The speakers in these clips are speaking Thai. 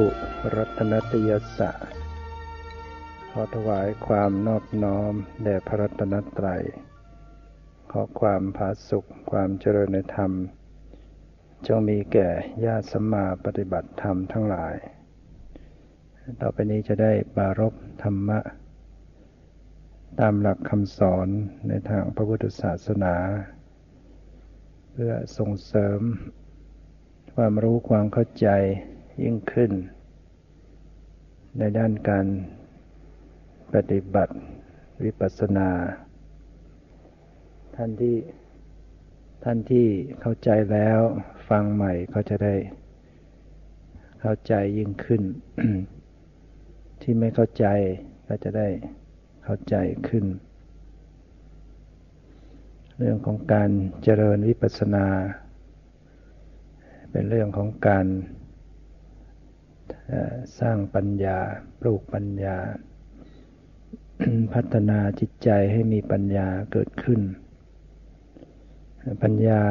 ถุรัตนตยสะขอถวายความนอบน้อมแด่พระรัตนตรัย ขอความผาสุขความเจริญในธรรม จงมีแก่ญาติสัมมาปฏิบัติธรรมทั้งหลาย ต่อไปนี้จะได้บารบธรรมะ ตามหลักคำสอนในทางพระพุทธศาสนา เพื่อส่งเสริมความรู้ความเข้าใจ ยิ่งขึ้น ในด้านการปฏิบัติวิปัสสนา ท่านที่ท่านที่เข้าใจแล้วฟังใหม่ก็จะได้เข้าใจยิ่งขึ้น ที่ไม่เข้าใจก็จะได้เข้าใจขึ้น เรื่องของการเจริญวิปัสสนา เป็นเรื่องของการ สร้างปัญญา ปลูกปัญญา พัฒนาจิตใจให้มีปัญญาเกิดขึ้น ปัญญา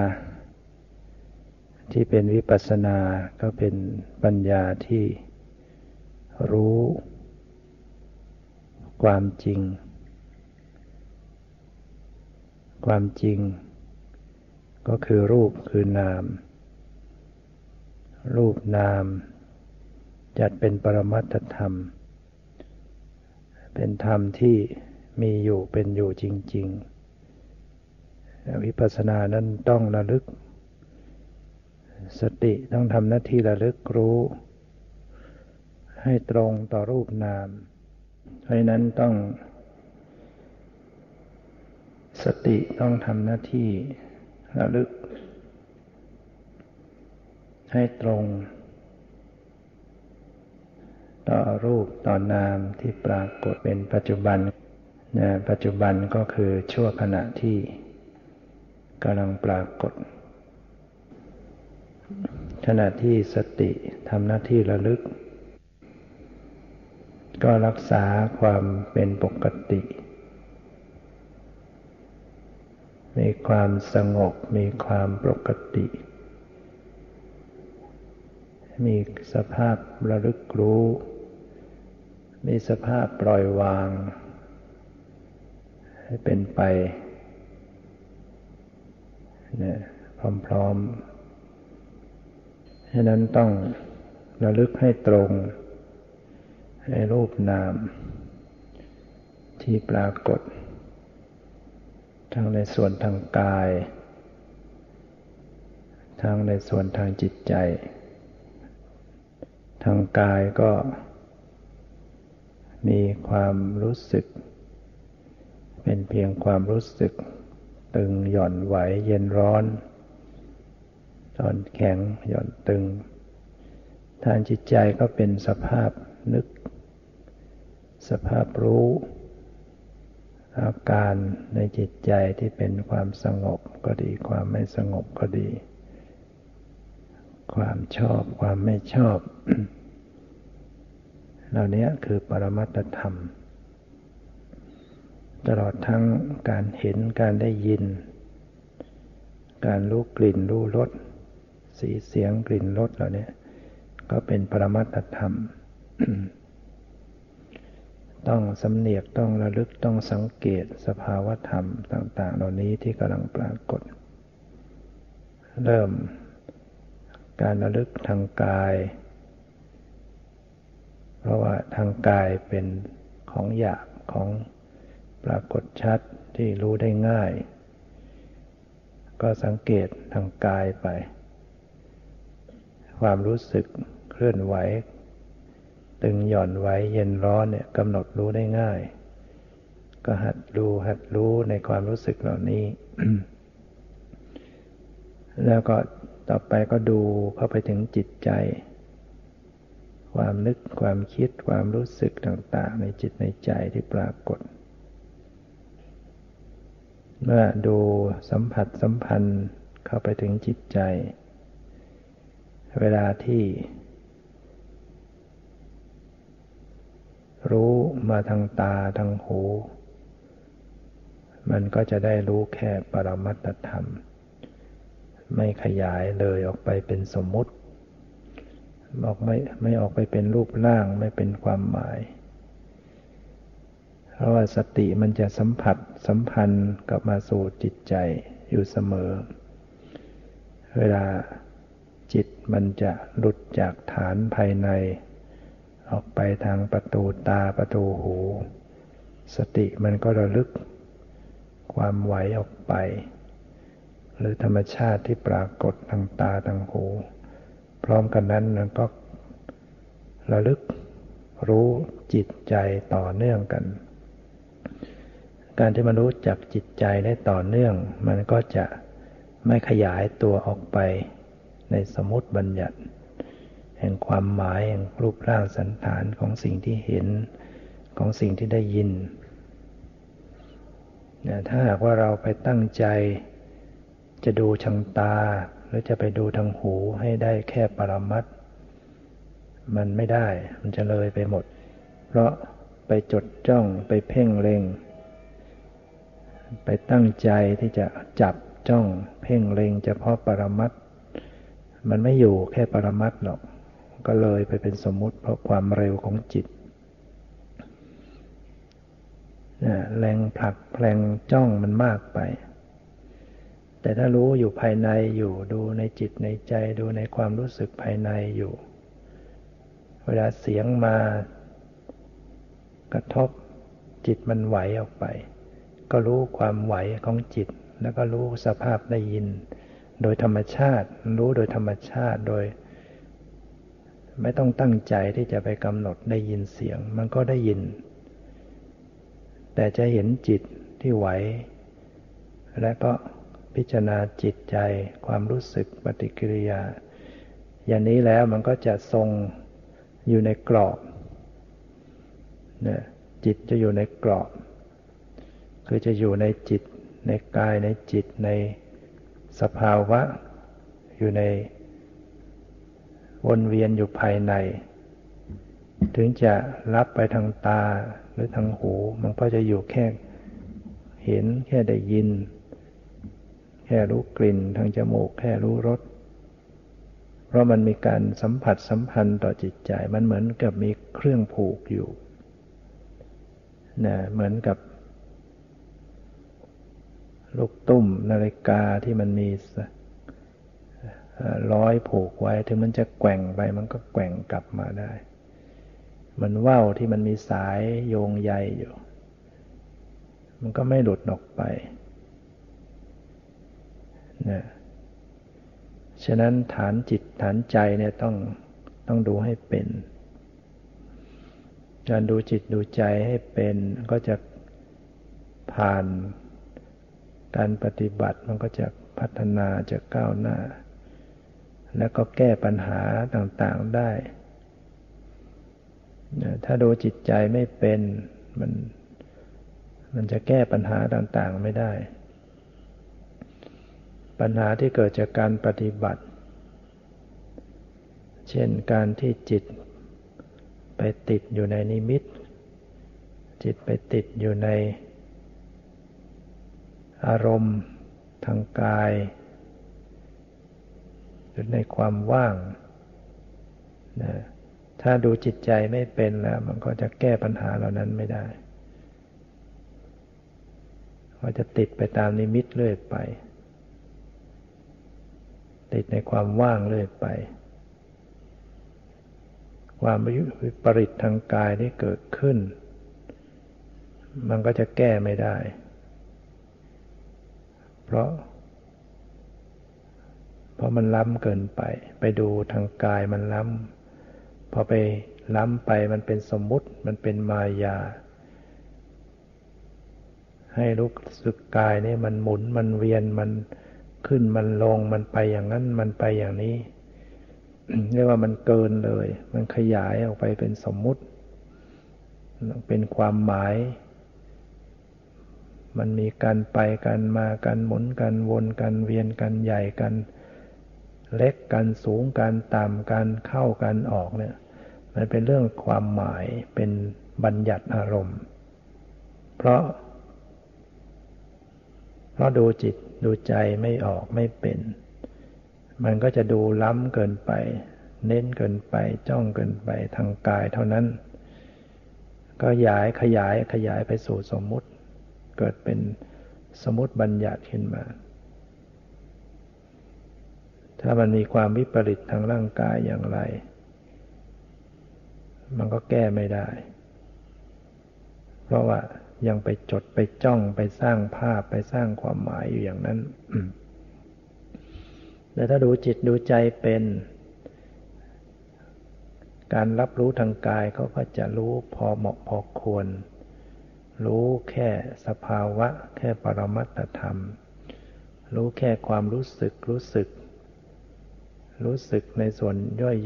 ที่เป็นวิปัสสนา ก็เป็นปัญญาที่รู้ ความจริง ความจริง ก็คือรูปคือนาม รูปนาม จัดเป็นปรมัตธรรม เป็นธรรมที่มีอยู่เป็นอยู่จริง ๆ วิปัสสนานั้นต้องระลึก สติต้องทำหน้าที่ระลึกรู้ ให้ตรงต่อรูปนาม เพราะนั้นต้อง สติต้องทำหน้าที่ระลึก ให้ตรง ต่อรูปต่อนามที่ปรากฏเป็นปัจจุบันนะปัจจุบันก็คือชั่วขณะที่กำลังปรากฏ ขณะที่สติทำหน้าที่ระลึก ก็รักษาความเป็นปกติ มีความสงบมีความปกติ มีสภาพระลึกรู้ มีสภาพปล่อยวาง ให้เป็นไปเนี่ยพร้อมๆฉะนั้นต้องระลึกให้ตรง ให้รูปนาม ที่ปรากฏ ทั้งในส่วนทางกาย ทั้งในส่วนทางจิตใจ ทางกายก็ มีความรู้สึก เป็นเพียงความรู้สึก ตึงหย่อนไหวเย็นร้อนตอนแข็งหย่อนตึง ทางจิตใจก็เป็นสภาพนึก สภาพรู้ อาการในจิตใจที่เป็นความสงบก็ดี ความไม่สงบก็ดี ความชอบความไม่ชอบ เหล่านี้คือปรมัตธรรม ตลอดทั้งการเห็นการได้ยิน การรู้กลิ่นรู้รสสีเสียงกลิ่นรสเหล่านี้ก็เป็นปรมัตธรรม ต้องสำเนียกต้องระลึกต้องสังเกตสภาวธรรมต่าง ๆ เหล่านี้ที่กำลังปรากฏ เริ่มการระลึกทางกาย ราะว่าทางกายเป็นของหยาบของปรากฏชัดที่รู้ได้ง่าย ก็สังเกตทางกายไป ความรู้สึกเคลื่อนไหว ตึงหย่อนไหวเย็นร้อนเนี่ยกำหนดรู้ได้ง่าย ก็หัดดูหัดรู้ในความรู้สึกเหล่านี้ แล้วก็ต่อไปก็ดูเข้าไปถึงจิตใจ ความนึกความคิดความรู้สึกต่างๆ ในจิตในใจที่ปรากฏ เมื่อดูสัมผัสสัมพันธ์เข้าไปถึงจิตใจ เวลาที่ รู้มาทางตาทางหู มันก็จะได้รู้แค่ปรมัตธรรม ไม่ขยายเลยออกไปเป็นสมมุติ ออกไม่ไม่ออกไปเป็นรูปร่างไม่เป็นความหมาย เพราะว่าสติมันจะสัมผัสสัมพันธ์กับมาสู่จิตใจอยู่เสมอ เวลาจิตมันจะหลุดจากฐานภายใน ออกไปทางประตูตาประตูหู สติมันก็ระลึก ความไหวออกไป หรือธรรมชาติที่ปรากฏทางตาทางหู พร้อมกันนั้นก็ระลึกรู้จิตใจต่อเนื่องกัน การที่มันรู้จักจิตใจได้ต่อเนื่อง มันก็จะไม่ขยายตัวออกไปในสมมติบัญญัติ แห่งความหมายแห่งรูปร่างสันฐานของสิ่งที่เห็นของสิ่งที่ได้ยินถ้าหากว่าเราไปตั้งใจจะดูทางตา หรือจะไปดูทางหูให้ได้แค่ปรมัตมันไม่ได้ มันจะเลยไปหมด เพราะไปจดจ้องไปเพ่งเล็ง ไปตั้งใจที่จะจับจ้อง เพ่งเล็งเฉพาะปรมัตมันไม่อยู่แค่ปรมัตหรอก ก็เลยไปเป็นสมมุติเพราะความเร็วของจิตแรงผลักแรงจ้องมันมากไป แต่ถ้ารู้อยู่ภายในอยู่ดูในจิตในใจดูในความรู้สึกภายในอยู่ เวลาเสียงมา กระทบจิตมันไหวออกไป ก็รู้ความไหวของจิต แล้วก็รู้สภาพได้ยิน โดยธรรมชาติ รู้โดยธรรมชาติโดย ไม่ต้องตั้งใจที่จะไปกำหนดได้ยินเสียง มันก็ได้ยิน แต่จะเห็นจิตที่ไหว และก็ พิจารณาจิตใจ ความรู้สึกปฏิกิริยา อย่างนี้แล้วมันก็จะทรงอยู่ในกรอบเนี่ยจิตจะอยู่ในกรอบ คือจะอยู่ในจิต ในกายในจิตในสภาวะ อยู่ในวนเวียนอยู่ภายใน ถึงจะรับไปทางตาหรือทางหู มันก็จะอยู่แค่เห็นแค่ได้ยิน แค่รู้กลิ่นทางจมูก แค่รู้รส เพราะมันมีการสัมผัสสัมพันธ์ต่อจิตใจ มันเหมือนกับมีเครื่องผูกอยู่นะเหมือนกับ ลูกตุ้มนาฬิกาที่มันมีร้อยผูกไว้ ถึงมันจะแกว่งไป มันก็แกว่งกลับมาได้ มันว่าวที่มันมีสายโยงใยอยู่ มันก็ไม่หลุดออกไป นะฉะนั้นฐานจิตฐานใจเนี่ยต้องต้องดูให้เป็น การดูจิตดูใจให้เป็นก็จะผ่านการปฏิบัติมันก็จะพัฒนาจะก้าวหน้า แล้วก็แก้ปัญหาต่างๆได้ ถ้าดูจิตใจไม่เป็นมันมันจะแก้ปัญหาต่างๆไม่ได้ ปัญหาที่เกิดจากการปฏิบัติ เช่นการที่จิตไปติดอยู่ในนิมิต จิตไปติดอยู่ในอารมณ์ทางกายหรือในความว่างนะถ้าดูจิตใจไม่เป็นแล้วมันก็จะแก้ปัญหาเหล่านั้นไม่ได้ ก็จะติดไปตามนิมิตเรื่อยไป ติดในความว่างเรื่อยไป ความวิปริตทางกายที่เกิดขึ้น มันก็จะแก้ไม่ได้ เพราะ เพราะมันล้ำเกินไป ไปดูทางกายมันล้ำพอไปล้ำไปมันเป็นสมมุติมันเป็นมายา ให้รู้สึกกายนี่มันหมุนมันเวียนมัน ขึ้นมันลงมันไปอย่างนั้นมันไปอย่างนี้เรียกว่ามันเกินเลย มันขยายออกไปเป็นสมมุติ เป็นความหมาย มันมีการไปกันมากันหมุนกันวนกันเวียนกันใหญ่กัน เล็กกันสูงกันต่ำกันเข้ากันออกเนี่ย มันเป็นเรื่องความหมายเป็นบัญญัติอารมณ์ เพราะ เพราะดูจิตดูใจไม่ออกไม่เป็น มันก็จะดูล้ำเกินไป เน้นเกินไปจ้องเกินไปทางกายเท่านั้น ก็ยายขยายขยายไปสู่สมมุติ เกิดเป็นสมมติบัญญัติขึ้นมา ถ้ามันมีความวิปริตทางร่างกายอย่างไร มันก็แก้ไม่ได้ เพราะว่า ยังไปจดไปจ้องไปสร้างภาพไปสร้างความหมายอยู่อย่างนั้นแต่ถ้าดูจิตดูใจเป็นการรับรู้ทางกายเขาก็จะรู้พอเหมาะพอควร รู้แค่สภาวะ แค่ปรมัตธรรม รู้แค่ความรู้สึกรู้สึก รู้สึกในส่วน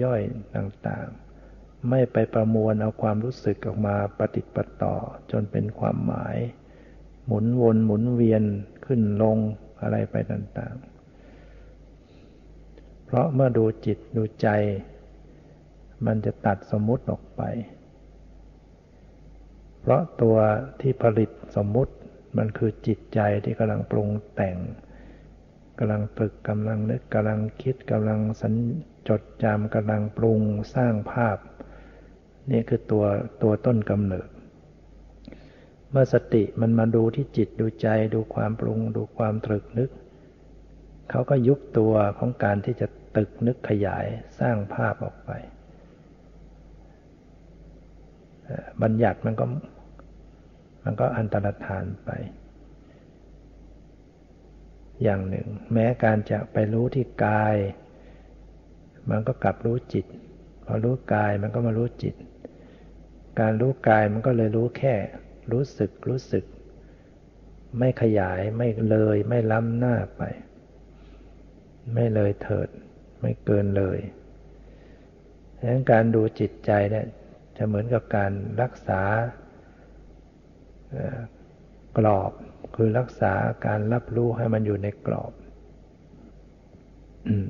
ย่อยๆต่างๆ ไม่ไปประมวลเอาความรู้สึกออกมาปฏิปต่อ จนเป็นความหมาย หมุนวนหมุนเวียนขึ้นลงอะไรไปต่างๆพราะเมื่อดูจิตดูใจ มันจะตัดสมมุติออกไป เพราะตัวที่ผลิตสมมุติมันคือจิตใจที่กำลังปรุงแต่งกำลังตึกกำลังนึกกำลังคิดกำลังสัญจดจำกำลังปรุงสร้างภาพ นี่คือตัวตัวต้นกำเนิด เมื่อสติมันมาดูที่จิตดูใจดูความปรุง ดูความตรึกนึก เขาก็ยุบตัวของการที่จะตึกนึกขยายสร้างภาพออกไป บัญญัติมันก็มันก็อันตรธานไป อย่างหนึ่ง แม้การจะไปรู้ที่กาย มันก็กลับรู้จิต พอรู้กายมันก็มารู้จิต การรู้กายมันก็เลยรู้แค่ รู้สึกรู้สึก ไม่ขยายไม่เลยไม่ล้ำหน้าไป ไม่เลยเถิด ไม่เกินเลยดังนั้นการดูจิตใจเนี่ยจะเหมือนกับการรักษากรอบคือรักษาการรับรู้ให้มันอยู่ในกรอบ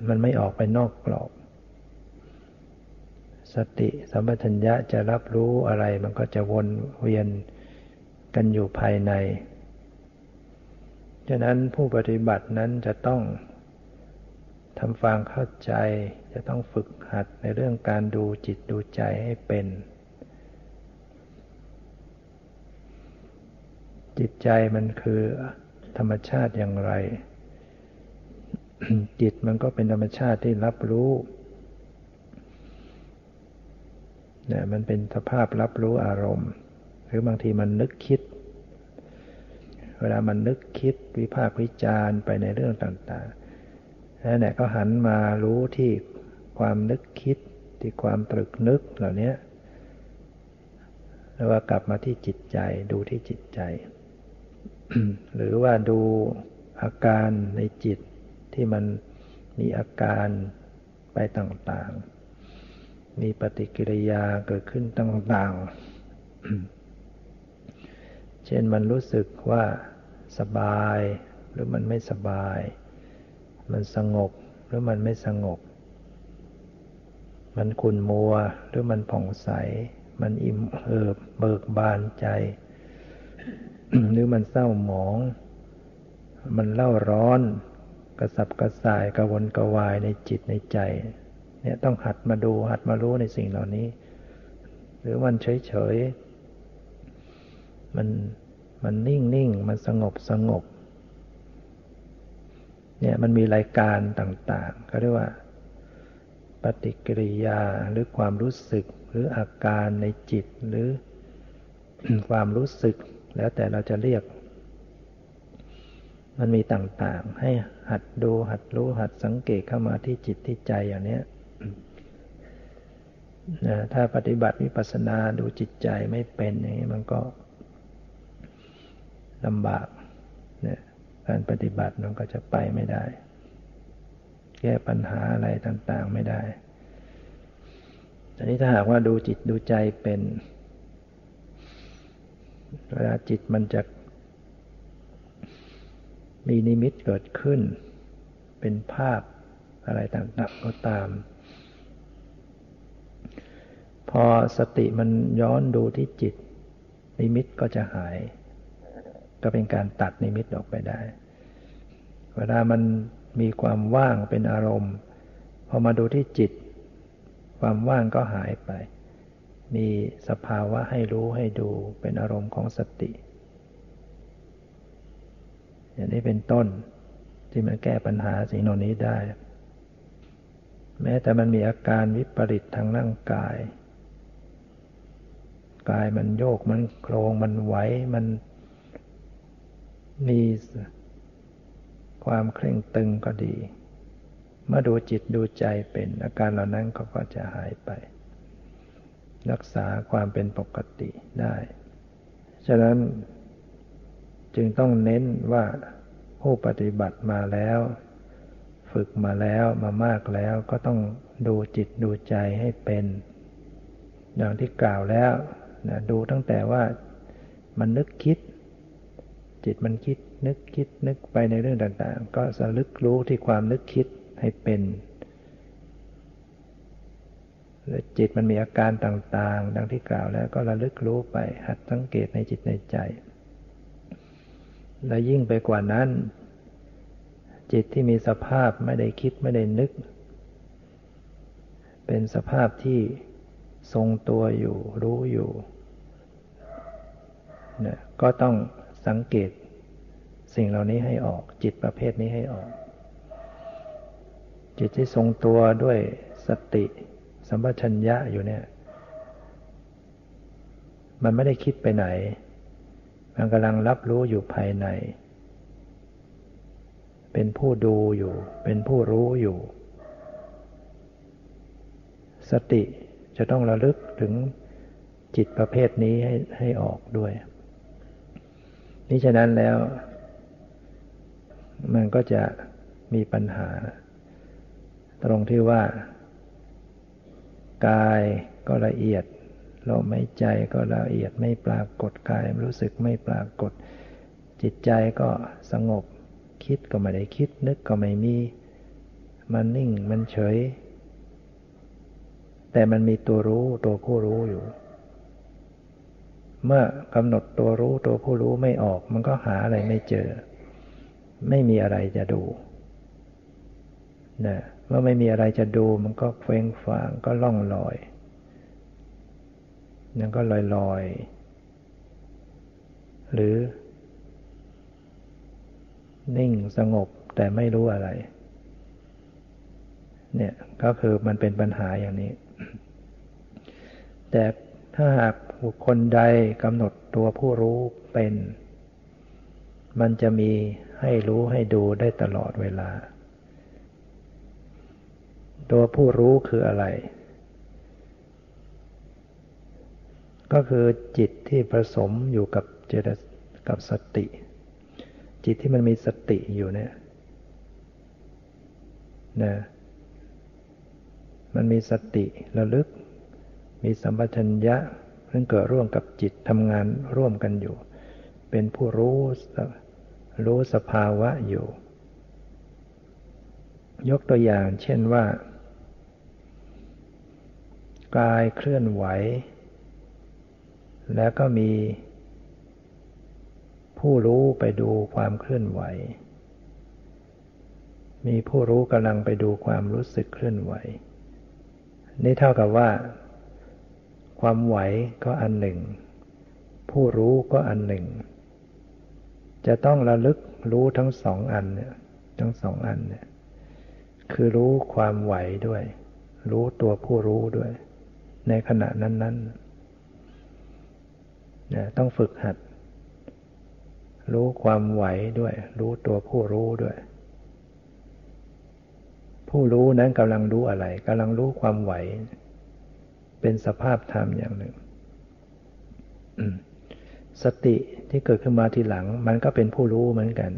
มันไม่ออกไปนอกกรอบ สติสัมปชัญญะจะรับรู้อะไรมันก็จะวนเวียนกันอยู่ภายใน ฉะนั้นผู้ปฏิบัตินั้นจะต้องทำฟังเข้าใจ จะต้องฝึกหัดในเรื่องการดูจิตดูใจให้เป็น จิตใจมันคือธรรมชาติอย่างไร จิตมันก็เป็นธรรมชาติที่รับรู้เนี่ยมันเป็นสภาพรับรู้อารมณ์ หรือบางทีมันนึกคิด เวลามันนึกคิดวิพากษ์วิจารณ์ไปในเรื่องต่างๆนั่นแหละก็หันมารู้ที่ความนึกคิดที่ความตรึกนึกเหล่านี้แล้วว่ากลับมาที่จิตใจดูที่จิตใจ หรือว่าดูอาการในจิตที่มันมีอาการไปต่างๆ มีปฏิกิริยาเกิดขึ้นต่างๆ เช่นมันรู้สึกว่าสบายหรือมันไม่สบาย มันสงบหรือมันไม่สงบ มันขุ่นมัวหรือมันผ่องใส มันอิ่มเอิบเบิกบานใจ หรือมันเศร้าหมอง มันเล่าร้อน กระสับกระส่ายกระวนกระวายในจิตในใจ เนี่ยต้องหัดมาดูหัดมารู้ในสิ่งเหล่านี้ หรือมันเฉยเฉยมันมันนิ่งนิ่งมันสงบสงบเนี่ยมันมีรายการต่างๆเขาเรียกว่า ปฏิกิริยาหรือความรู้สึกหรืออาการในจิตหรือความรู้สึกแล้วแต่เราจะเรียก มันมีต่างๆ ให้หัดดูหัดรู้หัดสังเกตเข้ามาที่จิตที่ใจอย่างเนี้ย นะถ้าปฏิบัติวิปัสสนาดูจิตใจไม่เป็นอย่างนี้มันก็ลำบากนี่ยการปฏิบัติมันก็จะไปไม่ได้ แก้ปัญหาอะไรต่างๆไม่ได้อันนี้ถ้าหากว่าดูจิตดูใจเป็น เวลาจิตมันจะมีนิมิตเกิดขึ้น เป็นภาพอะไรต่างๆก็ตาม พอสติมันย้อนดูที่จิต นิมิตก็จะหาย ก็เป็นการตัดนิมิตออกไปได้ เวลามันมีความว่างเป็นอารมณ์ พอมาดูที่จิต ความว่างก็หายไป มีสภาวะให้รู้ให้ดูเป็นอารมณ์ของสติ อย่างนี้เป็นต้นที่มันแก้ปัญหาสิ่งเหล่านี้ได้ แม้แต่มันมีอาการวิปริตทางร่างกาย กายมันโยกมันโครงมันไหวมันมีความเคร่งตึงก็ดี เมื่อดูจิตดูใจเป็น อาการเหล่านั้นก็จะหายไป รักษาความเป็นปกติได้ ฉะนั้นจึงต้องเน้นว่าผู้ปฏิบัติมาแล้ว ฝึกมาแล้วมามากแล้วก็ต้องดูจิตดูใจให้เป็น อย่างที่กล่าวแล้ว นะดูตั้งแต่ว่ามันนึกคิด จิตมันคิดนึกคิดนึกไปในเรื่องต่างๆ ก็สลึกรู้ที่ความนึกคิดให้เป็นและจิตมันมีอาการต่างๆ ดังที่กล่าวแล้วก็ระลึกรู้ไป หัดสังเกตในจิตในใจ และยิ่งไปกว่านั้น จิตที่มีสภาพไม่ได้คิดไม่ได้นึก เป็นสภาพที่ทรงตัวอยู่รู้อยู่ นี่ยก็ต้องสังเกตสิ่งเหล่านี้ให้ออกจิตประเภทนี้ให้ออก จิตที่ทรงตัวด้วยสติ สัมปชัญญะอยู่เนี่ย มันไม่ได้คิดไปไหน มันกำลังรับรู้อยู่ภายใน เป็นผู้ดูอยู่ เป็นผู้รู้อยู่ สติจะต้องระลึกถึงจิตประเภทนี้ให้ให้ออกด้วย นี่ฉะนั้นแล้ว มันก็จะมีปัญหา ตรงที่ว่า กายก็ละเอียดลมหายใจก็ละเอียดไม่ปรากฏกายรู้สึกไม่ปรากฏ จิตใจก็สงบ คิดก็ไม่ได้คิด นึกก็ไม่มี มันนิ่งมันเฉย แต่มันมีตัวรู้ตัวผู้รู้อยู่ เมื่อกำหนดตัวรู้ตัวผู้รู้ไม่ออก มันก็หาอะไรไม่เจอ ไม่มีอะไรจะดูนะเมื่อไม่มีอะไรจะดู มันก็เฟ้งฟางก็ล่องลอยนั่นก็ลอยลอยหรือ นิ่งสงบแต่ไม่รู้อะไร เนี่ยก็คือมันเป็นปัญหาอย่างนี้ แต่ ถ้าหากบุคคลใดกำหนดตัวผู้รู้เป็น มันจะมีให้รู้ให้ดูได้ตลอดเวลา ตัวผู้รู้คืออะไร ก็คือจิตที่ผสมอยู่กับเจตกับสติ จิตที่มันมีสติอยู่เนี่ยนะมันมีสติระลึก มีสัมปชัญญะเพิ่งเกิดร่วมกับจิตทำงานร่วมกันอยู่ เป็นผู้รู้รู้สภาวะอยู่ ยกตัวอย่างเช่นว่า กายเคลื่อนไหว แล้วก็มี ผู้รู้ไปดูความเคลื่อนไหว มีผู้รู้กำลังไปดูความรู้สึกเคลื่อนไหว นี่เท่ากับว่า ความไหวก็อันหนึ่ง ผู้รู้ก็อันหนึ่ง จะต้องระลึกรู้ทั้งสองอันเนี่ยทั้งสองอันเนี่ยคือรู้ความไหวด้วย รู้ตัวผู้รู้ด้วย ในขณะนั้นๆเนี่ยต้องฝึกหัด รู้ความไหวด้วย รู้ตัวผู้รู้ด้วย ผู้รู้นั้นกำลังรู้อะไรกำลังรู้ความไหว เป็นสภาพธรรมอย่างหนึ่ง สติที่เกิดขึ้นมาทีหลัง มันก็เป็นผู้รู้เหมือนกัน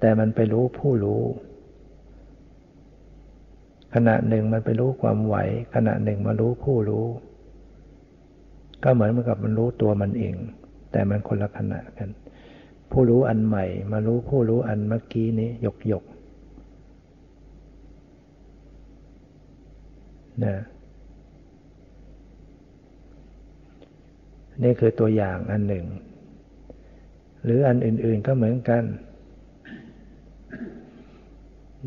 แต่มันไปรู้ผู้รู้ ขณะหนึ่งมันไปรู้ความไหว ขณะหนึ่งมารู้ผู้รู้ ก็เหมือนมันกับมันรู้ตัวมันเอง แต่มันคนละขณะกัน ผู้รู้อันใหม่ มารู้ผู้รู้อันเมื่อกี้นี้หยกหยกนะ นี่คือตัวอย่างอันหนึ่ง หรืออันอื่น ๆก็เหมือนกัน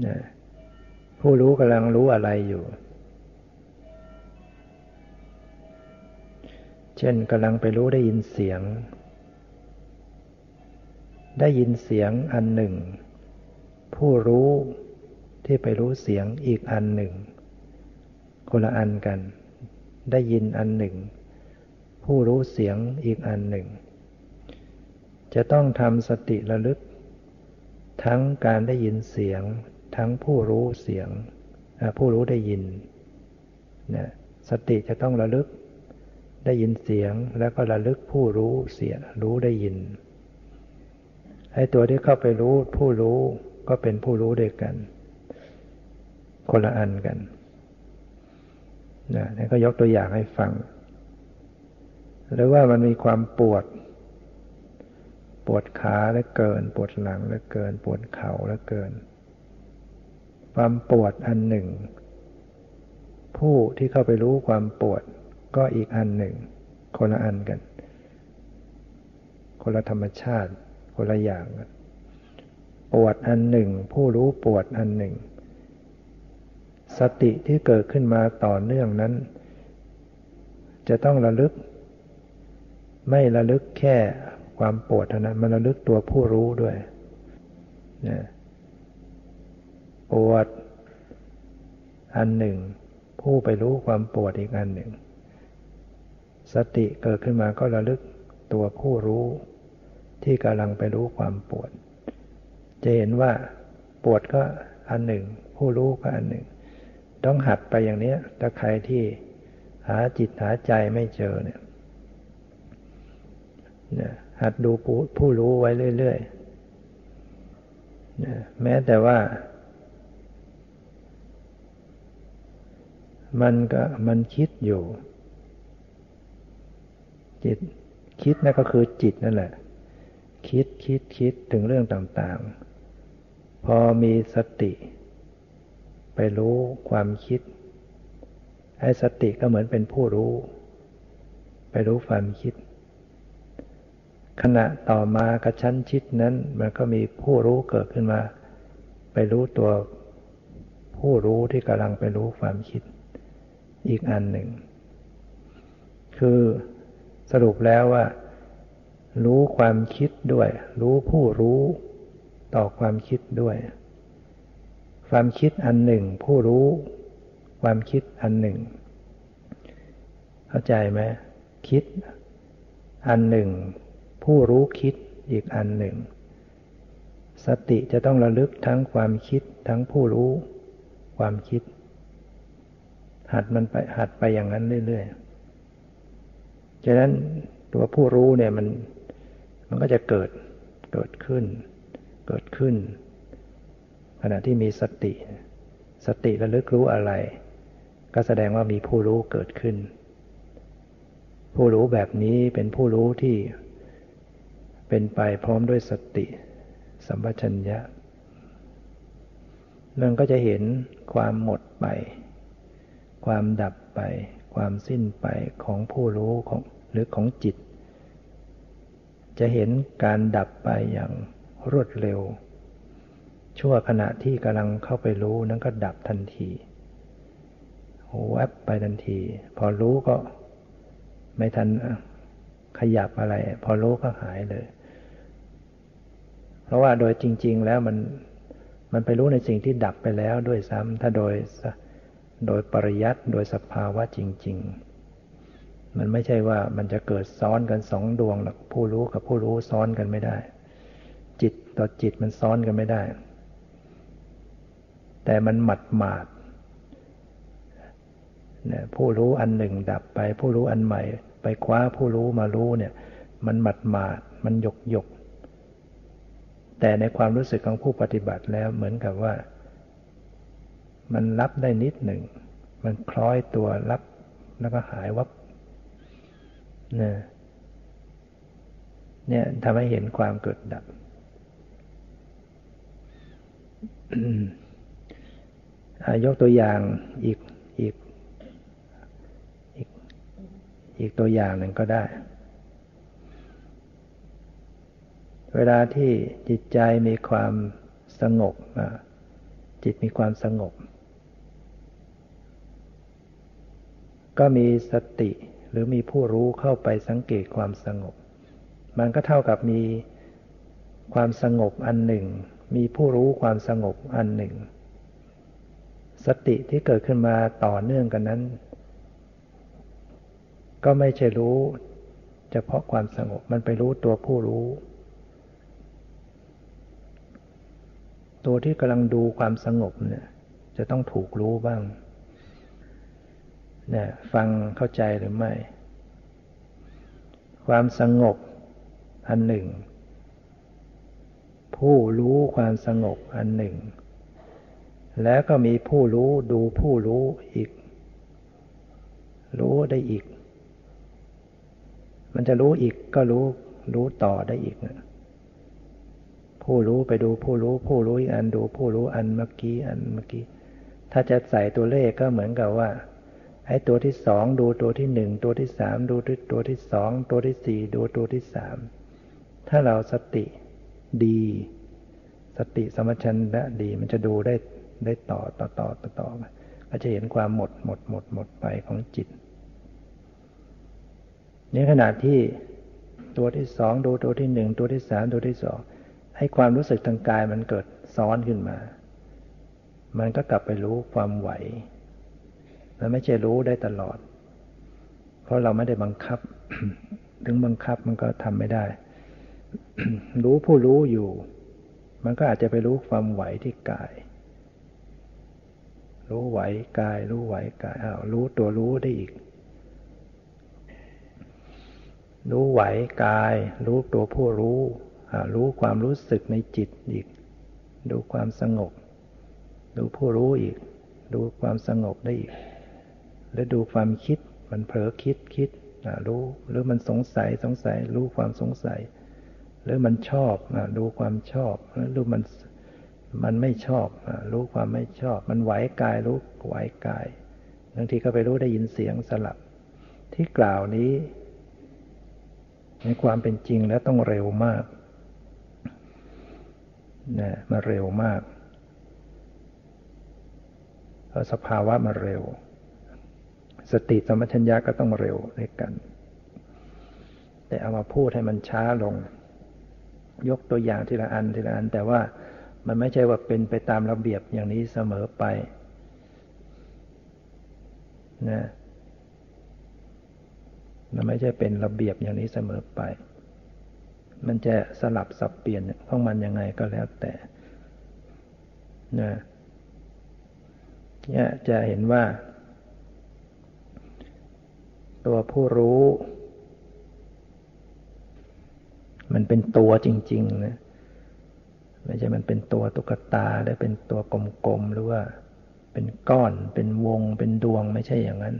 นะผู้รู้กำลังรู้อะไรอยู่ เช่นกำลังไปรู้ได้ยินเสียง ได้ยินเสียงอันหนึ่ง ผู้รู้ที่ไปรู้เสียงอีกอันหนึ่ง คนละอันกัน ได้ยินอันหนึ่ง ผู้รู้เสียงอีกอันหนึ่ง จะต้องทำสติระลึก ทั้งการได้ยินเสียง ทั้งผู้รู้เสียง ผู้รู้ได้ยินนะสติจะต้องระลึก ได้ยินเสียงแล้วก็ระลึกผู้รู้เสียงรู้ได้ยินไอ้ตัวที่เข้าไปรู้ผู้รู้ก็เป็นผู้รู้เด้วยกัน คนละอันกันนะนี่ก็ยกตัวอย่างให้ฟัง หรือว่ามันมีความปวด ปวดขาแล้วเกิน ปวดหลังแล้วเกิน ปวดเข่าแล้วเกิน ความปวดอันหนึ่ง ผู้ที่เข้าไปรู้ความปวดก็อีกอันหนึ่ง คนละอันกัน คนละธรรมชาติ คนละอย่างกันปวดอันหนึ่ง ผู้รู้ปวดอันหนึ่ง สติที่เกิดขึ้นมาต่อเนื่องนั้น จะต้องระลึก ไม่ระลึกแค่ความปวดเท่านั้นมันระลึกตัวผู้รู้ด้วยนะปวดอันหนึ่ง ผู้ไปรู้ความปวดอีกอันหนึ่ง สติเกิดขึ้นมาก็ระลึกตัวผู้รู้ ที่กำลังไปรู้ความปวด จะเห็นว่าปวดก็อันหนึ่ง ผู้รู้ก็อันหนึ่ง ต้องหัดไปอย่างนี้ถ้าใครที่หาจิตหาใจไม่เจอเนี่ย หัดดูผู้รู้ไว้เรื่อยๆแม้แต่ว่า มันก็มันคิดอยู่ จิตคิดนั่นก็คือจิตนั่นแหละ คิดคิดคิดถึงเรื่องต่างๆ พอมีสติ ไปรู้ความคิดไอ้สติก็เหมือนเป็นผู้รู้ ไปรู้ความคิด ขณะต่อมากระชั้นชิดนั้น มันก็มีผู้รู้เกิดขึ้นมา ไปรู้ตัวผู้รู้ที่กำลังไปรู้ความคิด อีกอันหนึ่ง คือสรุปแล้วว่า รู้ความคิดด้วย รู้ผู้รู้ต่อความคิดด้วย ความคิดอันหนึ่ง ผู้รู้ ความคิดอันหนึ่ง เข้าใจไหมคิดอันหนึ่ง ผู้รู้คิดอีกอันหนึ่ง สติจะต้องระลึกทั้งความคิดทั้งผู้รู้ความคิด หัดมันไปหัดไปอย่างนั้นเรื่อยๆฉะนั้นตัวผู้รู้เนี่ยมันมันก็จะเกิดเกิดขึ้น เกิดขึ้น ขณะที่มีสติ สติระลึกรู้อะไร ก็แสดงว่ามีผู้รู้เกิดขึ้น ผู้รู้แบบนี้เป็นผู้รู้ที่ เป็นไปพร้อมด้วยสติ สัมปชัญญะมันก็จะเห็นความหมดไป ความดับไป ความสิ้นไปของผู้รู้ของหรือของจิต จะเห็นการดับไปอย่างรวดเร็ว ชั่วขณะที่กำลังเข้าไปรู้นั้นก็ดับทันทีแวบไปทันที พอรู้ก็ไม่ทันขยับอะไร พอรู้ก็หายเลย เพราะว่าโดยจริง ๆ แล้วมันมันไปรู้ในสิ่งที่ดับไปแล้วด้วยซ้ำถ้าโดยโดยปริยัติโดยสภาวะจริง ๆ มันไม่ใช่ว่ามันจะเกิดซ้อนกันสองดวงหรอกผู้รู้กับผู้รู้ซ้อนกันไม่ได้ จิตต่อจิตมันซ้อนกันไม่ได้ แต่มันหมัดหมาดเนี่ยผู้รู้อันหนึ่งดับไป ผู้รู้อันใหม่ ไปคว้าผู้รู้มารู้เนี่ย มันหมัดหมาดมันหยกหยก แต่ในความรู้สึกของผู้ปฏิบัติแล้วเหมือนกับว่า มันรับได้นิดหนึ่ง มันคล้อยตัวรับแล้วก็หายวับนะเนี่ยทำให้เห็นความเกิดดับยกตัวอย่างอีกอีกอีกอีกตัวอย่างหนึ่งก็ได้ เวลาที่จิตใจมีความสงบจิตมีความสงบ ก็มีสติหรือมีผู้รู้เข้าไปสังเกตความสงบ มันก็เท่ากับมีความสงบอันหนึ่ง มีผู้รู้ความสงบอันหนึ่ง สติที่เกิดขึ้นมาต่อเนื่องกันนั้น ก็ไม่ใช่รู้ เฉพาะความสงบมันไปรู้ตัวผู้รู้ ตัวที่กำลังดูความสงบเนี่ยจะต้องถูกรู้บ้างเนี่ยฟังเข้าใจหรือไม่ ความสงบอันหนึ่ง ผู้รู้ความสงบอันหนึ่ง แล้วก็มีผู้รู้ดูผู้รู้อีก รู้ได้อีก มันจะรู้อีกก็รู้รู้ต่อได้อีกนะ ผู้รู้ไปดูผู้รู้ ผู้รู้อีกอันดูผู้รู้อันเมื่อกี้อันเมื่อกี้ ถ้าจะใส่ตัวเลขก็เหมือนกับว่าให้ตัวที่สองดูตัวที่หนึ่งตัวที่สามดูตัวที่สองตัวที่สี่ดูตัวที่สามถ้าเราสติดี สติสมชัญญะดีมันจะดูได้ได้ต่อต่อต่อต่อต่อก็จะเห็นความหมดหมดหมดหมดไปของจิตในขณะที่ตัวที่สองดูตัวที่หนึ่งตัวที่สามตัวที่สอง ให้ความรู้สึกทางกายมันเกิดซ้อนขึ้นมา มันก็กลับไปรู้ความไหว มันไม่ใช่รู้ได้ตลอด เพราะเราไม่ได้บังคับ ถึงบังคับมันก็ทำไม่ได้ รู้ผู้รู้อยู่ มันก็อาจจะไปรู้ความไหวที่กาย รู้ไหวกาย รู้ไหวกายอ้าวรู้ตัวรู้ได้อีก รู้ไหวกาย รู้ตัวผู้รู้ รู้ความรู้สึกในจิตอีก ดูความสงบ ดูผู้รู้อีก ดูความสงบได้อีกหรือดูความคิดมันเผลอคิดคิดรู้หรือมันสงสัยสงสัย รู้ความสงสัย หรือมันชอบดูความชอบหรือมันมันไม่ชอบรู้ความไม่ชอบ มันไหวกายรู้ไหวกายบางทีก็ไปรู้ได้ยินเสียงสลับ ที่กล่าวนี้ ในความเป็นจริงแล้วต้องเร็วมาก นะมาเร็วมากเพราะสภาวะมาเร็ว สติสมัชัญญาก็ต้องเร็วด้วยกัน แต่เอามาพูดให้มันช้าลง ยกตัวอย่างทีละอันทีละอัน แต่ว่ามันไม่ใช่ว่าเป็นไปตามระเบียบอย่างนี้เสมอไปนะมันไม่ใช่เป็นระเบียบอย่างนี้เสมอไป มันจะสลับสับเปลี่ยนของมันยังไงก็แล้วแต่นะเนี่ยจะเห็นว่า ตัวผู้รู้ มันเป็นตัวจริงๆนะไม่ใช่มันเป็นตัวตุ๊กตาได้เป็นตัวกลมๆหรือว่า เป็นก้อน เป็นวง เป็นดวงไม่ใช่อย่างนั้น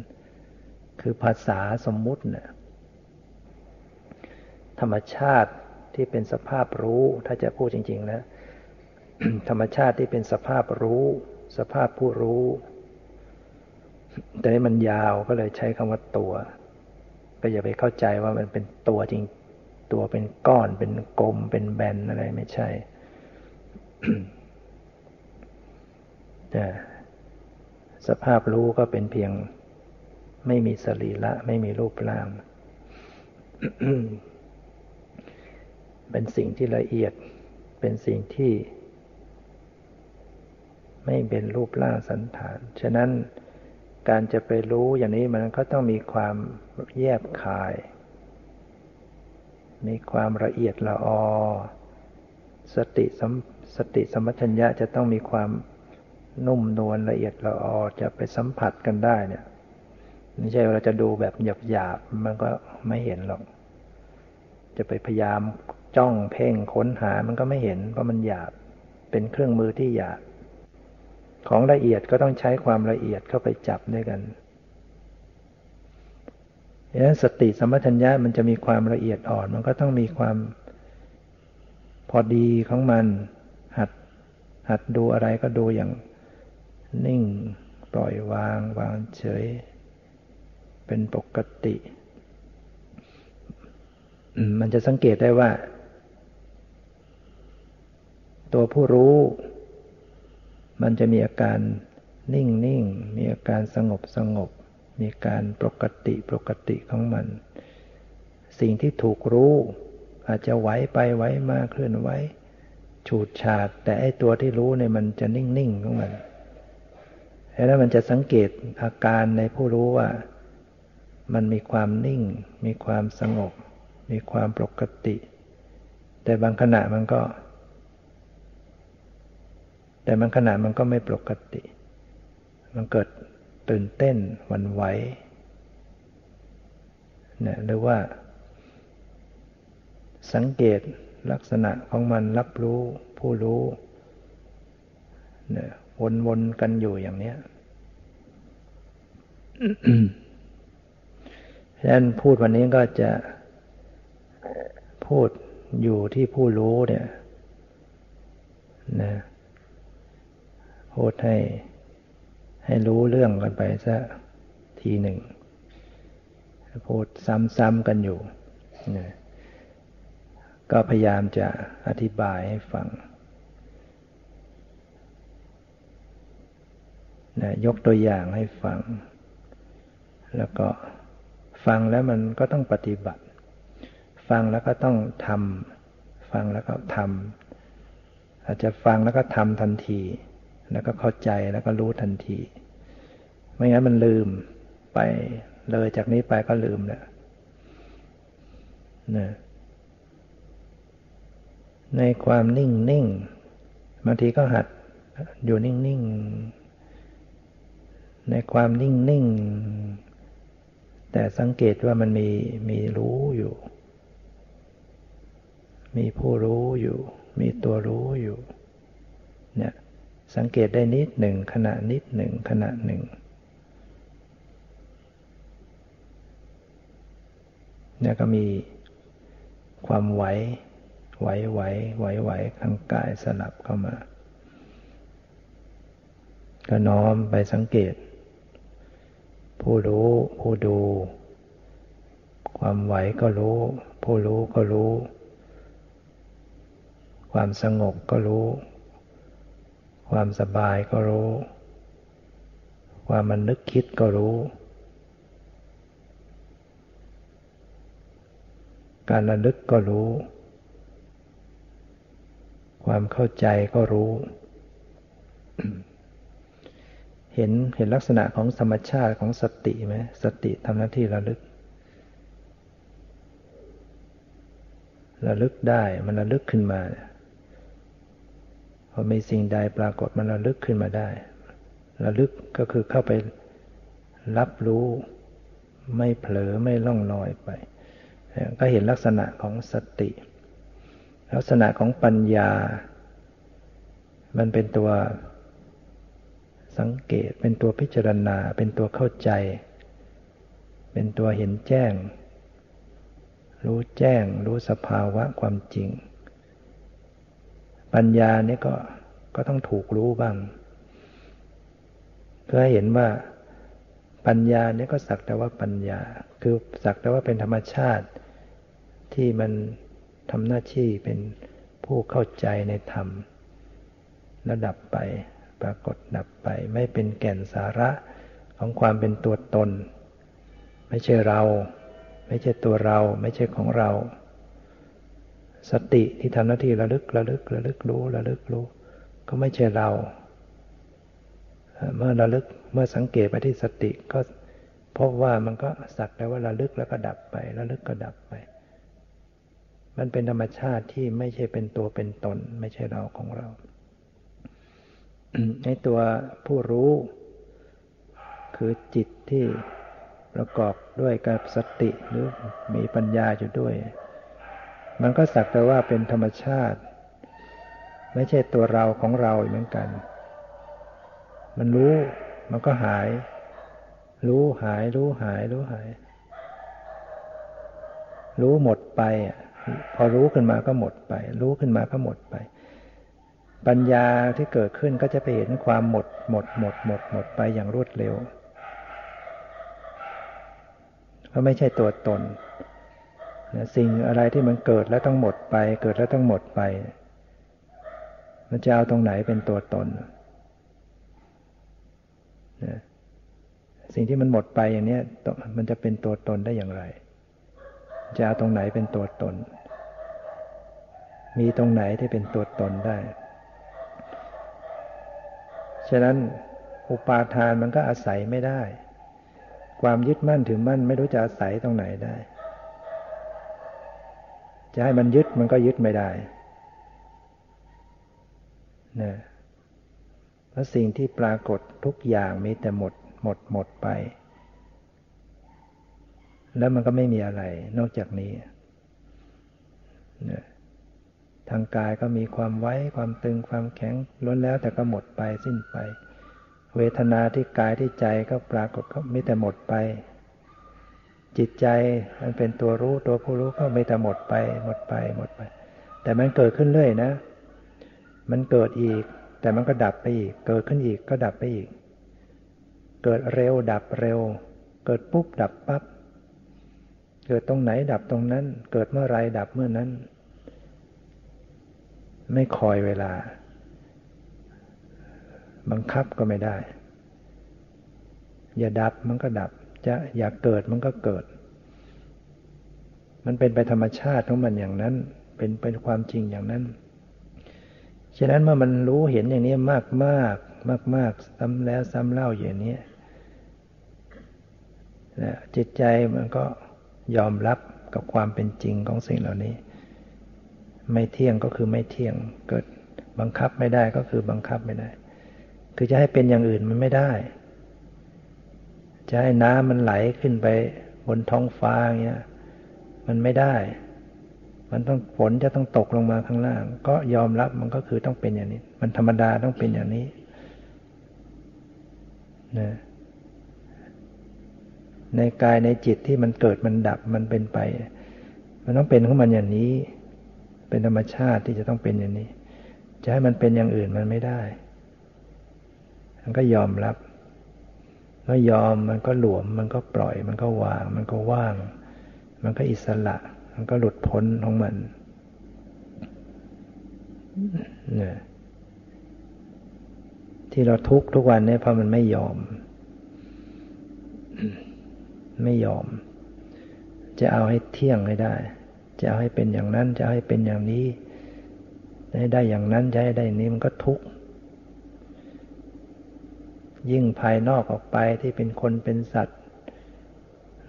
คือภาษาสมมุตินะ่ะธรรมชาติ ที่เป็นสภาพรู้ ถ้าจะพูดจริง ๆ แล้ว ธรรมชาติที่เป็นสภาพรู้ สภาพผู้รู้ แต่นี้มันยาวก็เลยใช้คำว่าตัว ก็อย่าไปเข้าใจว่ามันเป็นตัวจริง ตัวเป็นก้อนเป็นกลมเป็นแบนอะไรไม่ใช่แต่สภาพรู้ก็เป็นเพียง ไม่มีสรีระไม่มีรูปร่าง เป็นสิ่งที่ละเอียด เป็นสิ่งที่ ไม่เป็นรูปร่างสันฐาน ฉะนั้นการจะไปรู้อย่างนี้มันก็ต้องมีความแยบคาย มีความละเอียดละออ สติสมสติสมัชัญญะจะต้องมีความนุ่มนวลละเอียดละออจะไปสัมผัสกันได้เนี่ยไม่ใช่เราจะดูแบบหยาบหยาบมันก็ไม่เห็นหรอก จะไปพยายาม จ้องเพ่งค้นหามันก็ไม่เห็นเพราะมันหยาบเป็นเครื่องมือที่หยาบของละเอียดก็ต้องใช้ความละเอียดเข้าไปจับด้วยกันดังนั้นสติสมัชัญญะมันจะมีความละเอียดอ่อน มันก็ต้องมีความพอดีของมัน หัดหัดดูอะไรก็ดูอย่างนิ่งปล่อยวาง วางเฉย เป็นปกติ มันจะสังเกตได้ว่า ตัวผู้รู้ มันจะมีอาการนิ่งนิ่งมีอาการสงบสงบ มีการปกติปกติของมัน สิ่งที่ถูกรู้ อาจจะไหวไปไหวมาเคลื่อนไหวฉูดฉาด แต่ไอตัวที่รู้เนี่ยมันจะนิ่งๆของมันแล้วมันจะสังเกตอาการในผู้รู้ว่า มันมีความนิ่ง มีความสงบ มีความปกติ แต่บางขณะมันก็ แต่บางขณะมันก็ไม่ปกติ มันเกิดตื่นเต้นหวั่นไหวเนี่ยหรือว่า สังเกตลักษณะของมันรับรู้ผู้รู้เนี่ยวนๆกันอยู่อย่างนี้ฉะนั้นพูดวันนี้ก็จะพูดอยู่ที่ผู้รู้เนี่ยนะ พูดให้ ให้รู้เรื่องกันไปสักทีหนึ่ง พูดซ้ำๆกันอยู่ ก็พยายามจะอธิบายให้ฟังนะยกตัวอย่างให้ฟัง แล้วก็ฟังแล้วมันก็ต้องปฏิบัติ ฟังแล้วก็ต้องทำฟังแล้วก็ทำอาจจะฟังแล้วก็ทำทันที แล้วก็เข้าใจแล้วก็รู้ทันที ไม่งั้นมันลืมไปเลยจากนี้ไปก็ลืมแล้วนะในความนิ่งนิ่งบางทีก็หัดอยู่นิ่งนิ่งในความนิ่งนิ่งแต่สังเกตว่ามันมีมีรู้อยู่ มีผู้รู้อยู่ มีตัวรู้อยู่ สังเกตได้นิดหนึ่งขณะนิดหนึ่งขณะหนึ่ง เนี่ยก็มีความไหวไหวไหวไหวไหวข้างกายสลับเข้ามา ก็น้อมไปสังเกต ผู้รู้ผู้ดู ความไหวก็รู้ ผู้รู้ก็รู้ ความสงบก็รู้ ความสบายก็รู้ ความมันนึกคิดก็รู้ การระลึกก็รู้ ความเข้าใจก็รู้ เห็นเห็นลักษณะของธรรมชาติของสติไหมสติทำหน้าที่ระลึกระลึกได้มันระลึกขึ้นมา พอมีสิ่งใดปรากฏมันระลึกขึ้นมาได้ระลึกก็คือเข้าไปรับรู้ไม่เผลอไม่ล่องลอยไป ก็เห็นลักษณะของสติ ลักษณะของปัญญา มันเป็นตัวสังเกตเป็นตัวพิจารณา เป็นตัวเข้าใจ เป็นตัวเห็นแจ้ง รู้แจ้ง รู้สภาวะความจริง ปัญญาเนี่ก็ก็ต้องถูกรู้บ้างเพื่อให้เห็นว่าปัญญาเนี่ยก็สักแต่ว่าปัญญา คือสักแต่ว่าเป็นธรรมชาติที่มันทำหน้าที่เป็นผู้เข้าใจในธรรมแล้วดับไป ปรากฏดับไป ไม่เป็นแก่นสาระของความเป็นตัวตน ไม่ใช่เรา ไม่ใช่ตัวเรา ไม่ใช่ของเรา สติที่ทำหน้าที่ระลึกระลึกระลึกรู้ระลึกรู้ ก็ไม่ใช่เรา เมื่อระลึกเมื่อสังเกตไปที่สติก็พบว่ามันก็สักแต่ว่าระลึกแล้วก็ดับไประลึกก็ดับไป มันเป็นธรรมชาติที่ไม่ใช่เป็นตัวเป็นตน ไม่ใช่เราของเราในตัวผู้รู้ คือจิตที่ประกอบด้วยกับสติหรือมีปัญญาอยู่ด้วย มันก็สักแต่ว่าเป็นธรรมชาติ ไม่ใช่ตัวเราของเราเหมือนกัน มันรู้มันก็หาย รู้หาย รู้หาย รู้หาย รู้หมดไป พอรู้ขึ้นมาก็หมดไป รู้ขึ้นมาก็หมดไป ปัญญาที่เกิดขึ้นก็จะไปเห็นความหมด หมด หมด หมด หมดไปอย่างรวดเร็วเพราะไม่ใช่ตัวตน สิ่งอะไรที่มันเกิดแล้วต้องหมดไป เกิดแล้วต้องหมดไป มันจะเอาตรงไหนเป็นตัวตนสิ่งที่มันหมดไปอย่างนี้มันจะเป็นตัวตนได้อย่างไร จะเอาตรงไหนเป็นตัวตน มีตรงไหนที่เป็นตัวตนได้ ฉะนั้นอุปาทานมันก็อาศัยไม่ได้ ความยึดมั่นถือมั่นไม่รู้จะอาศัยตรงไหนได้ จะให้มันยึดมันก็ยึดไม่ได้นะเพราะสิ่งที่ปรากฏทุกอย่างมีแต่หมด หมดหมดไป แล้วมันก็ไม่มีอะไร นอกจากนี้นะทางกายก็มีความไว้ ความตึงความแข็งล้นแล้วแต่ก็หมดไปสิ้นไป เวทนาที่กายที่ใจก็ปรากฏก็ม่แต่หมดไป จิตใจมันเป็นตัวรู้ตัวผู้รู้ก็ไม่แต่หมดไป หมดไปหมดไป แต่มันเกิดขึ้นเรื่อยนะ มันเกิดอีก แต่มันก็ดับไปอีก เกิดขึ้นอีกก็ดับไปอีก เกิดเร็วดับเร็ว เกิดปุ๊บดับปับ๊บเกิดตรงไหนดับตรงนั้น เกิดเมื่อไรดับเมื่อนั้น ไม่คอยเวลา บังคับก็ไม่ได้ อย่าดับมันก็ดับ จะอยากเกิดมันก็เกิด มันเป็นไปธรรมชาติของมันอย่างนั้น เป็นเป็นความจริงอย่างนั้น ฉะนั้นเมื่อมันรู้เห็นอย่างนี้มากมากมากมากซ้ำแล้วซ้ำเล่าอย่างนี้จิตใจมันก็ยอมรับกับความเป็นจริงของสิ่งเหล่านี้ ไม่เที่ยงก็คือไม่เที่ยง เกิดบังคับไม่ได้ก็คือบังคับไม่ได้ คือจะให้เป็นอย่างอื่นมันไม่ได้ จะให้น้ำมันไหลขึ้นไปบนท้องฟ้าเงี้ย มันไม่ได้ มันต้องฝนจะต้องตกลงมาข้างล่าง ก็ยอมรับมันก็คือต้องเป็นอย่างนี้ มันธรรมดาต้องเป็นอย่างนี้นะในกายในจิตที่มันเกิดมันดับมันเป็นไป มันต้องเป็นของมันอย่างนี้ เป็นธรรมชาติที่จะต้องเป็นอย่างนี้ จะให้มันเป็นอย่างอื่นมันไม่ได้ มันก็ยอมรับ เมื่อยอมมันก็หลวม มันก็ปล่อย มันก็วาง มันก็ว่าง มันก็อิสระ มันก็หลุดพ้นของมันเนี่ยที่เราทุกทุกวันเนี่ยเพราะมันไม่ยอม ไม่ยอม จะเอาให้เที่ยงให้ได้ จะเอาให้เป็นอย่างนั้น จะให้เป็นอย่างนี้ให้ได้อย่างนั้นจะให้ได้นี้มันก็ทุกข์ ยิ่งภายนอกออกไปที่เป็นคนเป็นสัตว์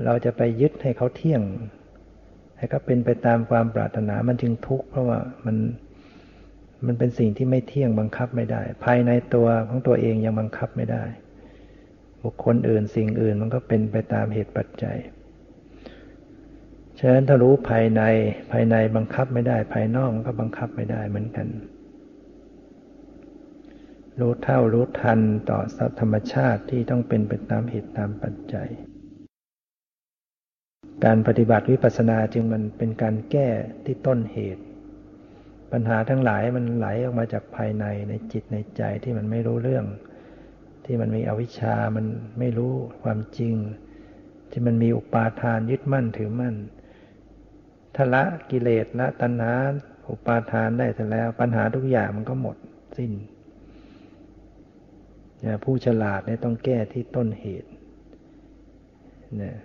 เราจะไปยึดให้เขาเที่ยง ให้เขาเป็นไปตามความปรารถนามันจึงทุกข์เพราะว่ามันมันเป็นสิ่งที่ไม่เที่ยงบังคับไม่ได้ ภายในตัวของตัวเองยังบังคับไม่ได้ บุคคลอื่นสิ่งอื่นมันก็เป็นไปตามเหตุปัจจัยฉะนั้นถ้ารู้ภายในภายในบังคับไม่ได้ ภายนอกมันก็บังคับไม่ได้เหมือนกัน รู้เท่ารู้ทันต่อธรรมชาติที่ต้องเป็นไปตามเหตุตามปัจจัย การปฏิบัติวิปัสสนาจึงมันเป็นการแก้ที่ต้นเหตุ ปัญหาทั้งหลายมันไหลออกมาจากภายในในจิตในใจที่มันไม่รู้เรื่อง ที่มันมีอวิชชามันไม่รู้ความจริง ที่มันมีอุปาทานยึดมั่นถือมั่นถละกิเลสละตัณหาอุปาทานได้แต่แล้ว ปัญหาทุกอย่างมันก็หมดสิ้น ผู้ฉลาดเนี่ยต้องแก้ที่ต้นเหตุเนี่ย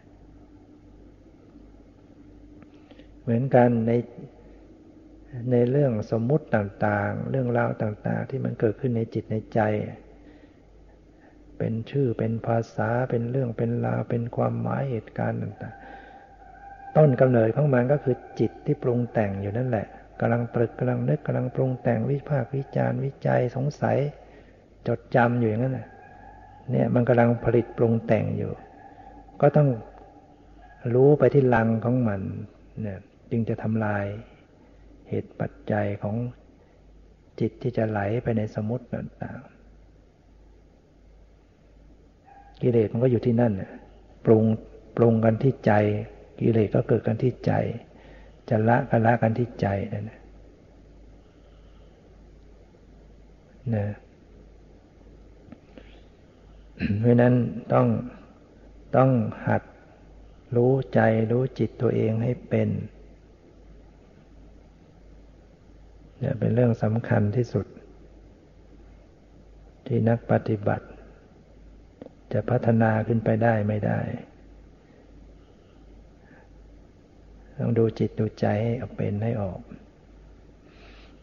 เหมือนกันในในเรื่องสมมุติต่างๆ เรื่องราวต่างๆ ที่มันเกิดขึ้นในจิตในใจ เป็นชื่อเป็นภาษาเป็นเรื่องเป็นราวเป็นความหมายเหตุการณ์ต่างๆ ต้นกำเนิดของมันก็คือจิตที่ปรุงแต่งอยู่นั่นแหละกำลังตรึกกำลังนึกกำลังปรุงแต่งวิพากษ์วิจารณ์วิจัยสงสัย จดจำอยู่อย่างนั้นเนี่ยมันกำลังผลิตปรุงแต่งอยู่ ก็ต้องรู้ไปที่ลังของมันเนี่ยจึงจะทำลายเหตุปัจจัยของจิตที่จะไหลไปในสมุติต่างๆกิเลสมันก็อยู่ที่นั่นปรุงปรุงกันที่ใจ กิเลสก็เกิดกันที่ใจ จะละก็ละกันที่ใจนั่นนะนะ เพราะนั้นต้องต้องหัดรู้ใจรู้จิตตัวเองให้เป็นเนี่ยเป็นเรื่องสำคัญที่สุด ที่นักปฏิบัติ จะพัฒนาขึ้นไปได้ไม่ได้ ต้องดูจิตดูใจให้เป็นให้ออก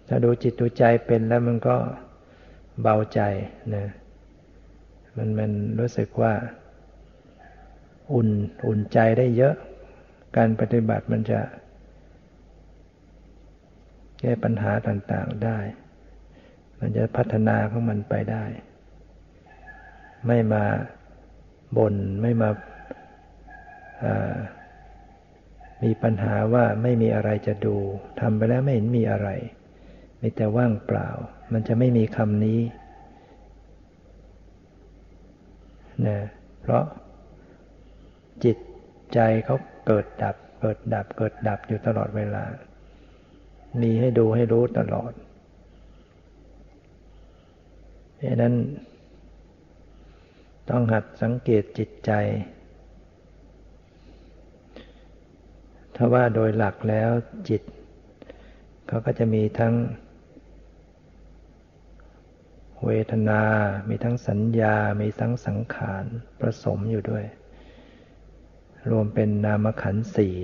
ถ้าดูจิตดูใจเป็นแล้วมันก็เบาใจนะ มันมันรู้สึกว่า อุ่นอุ่นใจได้เยอะ การปฏิบัติมันจะแก้ปัญหาต่างๆได้ มันจะพัฒนาของมันไปได้ ไม่มาบน่นไม่มาามีปัญหาว่าไม่มีอะไรจะดูทำไปแล้วไม่เห็นมีอะไร มีแต่ว่างเปล่า มันจะไม่มีคำนี้ นะเพราะจิตใจเขาเกิดดับ เกิดดับ เกิดดับอยู่ตลอดเวลา มีให้ดูให้รู้ตลอดดังนั้น ต้องหัดสังเกตจิตใจ ถ้าว่าโดยหลักแล้วจิตเขาก็จะมีทั้ง เวทนา มีทั้งสัญญา มีทั้งสังขารผสมอยู่ด้วย รวมเป็นนามขันสี่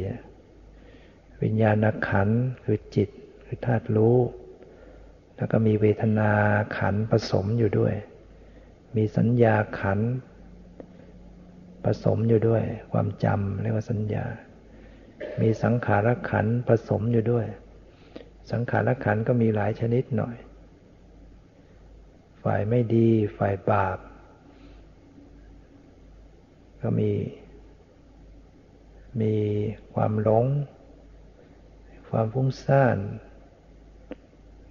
วิญญาณขันคือจิต คือธาตุรู้ แล้วก็มีเวทนาขันผสมอยู่ด้วย มีสัญญาขันผสมอยู่ด้วย ความจำเรียกว่าสัญญา มีสังขารขันผสมอยู่ด้วย สังขารขันก็มีหลายชนิดหน่อย ฝ่ายไม่ดี ฝ่ายบาป ก็มี มีความหลง ความฟุ้งซ่าน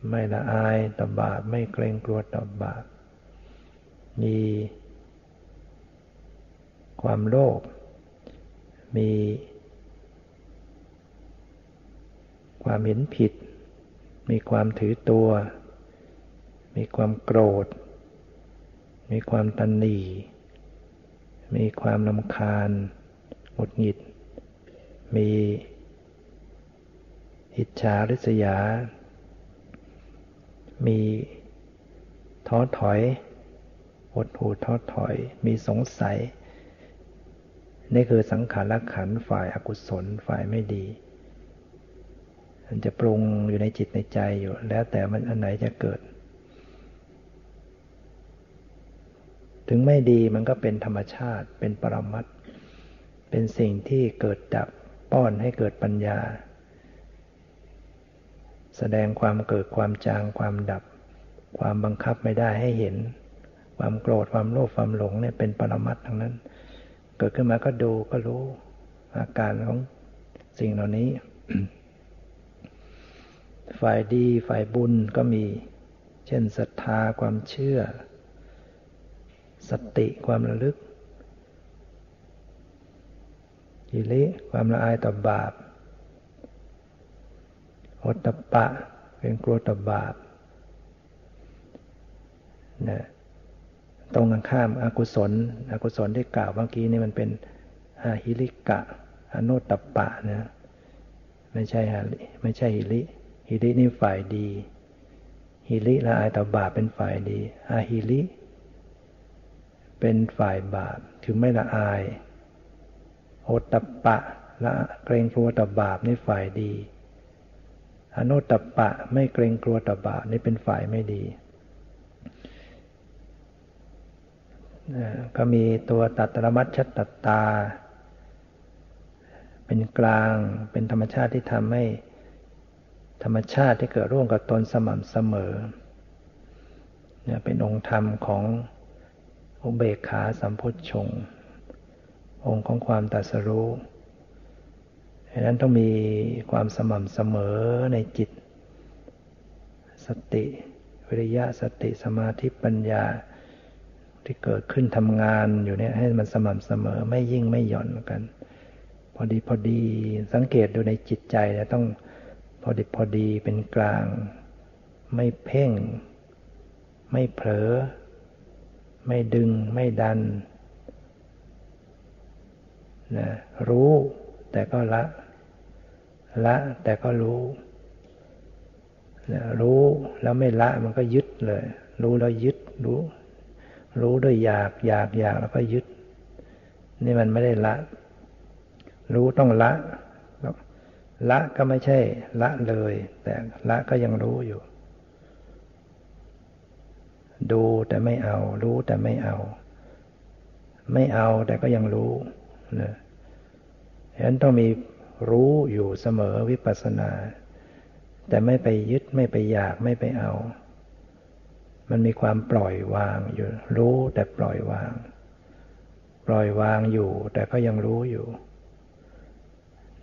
ไม่ละอายต่อบาป ไม่เกรงกลัวต่อบาป มีความโลภ มีความเห็นผิด มีความถือตัว มีความโกรธ มีความตันหนีมีความลำคาญหงุดหงิด มีอิจฉาริษยา มีท้อถอยหดหูท้อถอย มีสงสัย นี่คือสังขารขันฝ่ายอากุศลฝ่ายไม่ดีมันจะปรุงอยู่ในจิตในใจอยู่ แล้วแต่มันอันไหนจะเกิด ถึงไม่ดีมันก็เป็นธรรมชาติ เป็นปรมัตเป็นสิ่งที่เกิดดับป้อนให้เกิดปัญญา แสดงความเกิดความจางความดับ ความบังคับไม่ได้ให้เห็น ความโกรธความโลภความหลงเนี่ยเป็นปรมัตทั้งนั้น เกิดขึ้นมาก็ดูก็รู้อาการของสิ่งเหล่านี้ ฝ่ายดีฝ่ายบุญก็มี เช่นศรัทธาความเชื่อ สติความระลึกอิริความละอายต่อบาปโอตปะเป็นกลัวต่อบาปนะตรงกันข้ามอากุศลอกุศลที่กล่าวเมื่อกี้นี่มันเป็นอาหิริกะอโนตปะนะไม่ใช่ฮาริไม่ใช่หิริหิรินี่ฝ่ายดีหิริละอายต่อบาปเป็นฝ่ายดีอาหิริ เป็นฝ่ายบาปถึงไม่ละอายโอตตปะละเกรงกลัวต่อบาปนี่ฝ่ายดี อนุตตปะไม่เกรงกลัวต่อบาปนี่เป็นฝ่ายไม่ดีก็มีตัวตัตรมัชชตตา เป็นกลางเป็นธรรมชาติที่ทำให้ธรรมชาติที่เกิดร่วมกับตนสม่ำเสมอเนี่ยเป็นองค์ธรรมของ อุเบกขาสัมพุทธชง องค์ของความตัสรู้ดังนั้นต้องมีความสม่ำเสมอในจิต สติวิริยะสติสมาธิปัญญาที่เกิดขึ้นทำงานอยู่เนี่ยให้มันสม่ำเสมอไม่ยิ่งไม่หย่อนกัน พอดีพอดีสังเกตดูในจิตใจเนี่ยต้องพอดีพอดีเป็นกลาง ไม่เพ่ง ไม่เผลอ ไม่ดึงไม่ดันนะรู้แต่ก็ละ ละแต่ก็รู้นะรู้แล้วไม่ละมันก็ยึดเลย รู้แล้วยึดรู้ รู้ด้วยอยากอยากอยากแล้วก็ยึด นี่มันไม่ได้ละ รู้ต้องละ ละก็ไม่ใช่ ละเลย แต่ละก็ยังรู้อยู่ ดูแต่ไม่เอา รู้แต่ไม่เอา ไม่เอาแต่ก็ยังรู้นะฉะนั้นต้องมีรู้อยู่เสมอวิปัสสนา แต่ไม่ไปยึดไม่ไปอยากไม่ไปเอา มันมีความปล่อยวางอยู่ รู้แต่ปล่อยวาง ปล่อยวางอยู่ แต่ก็ยังรู้อยู่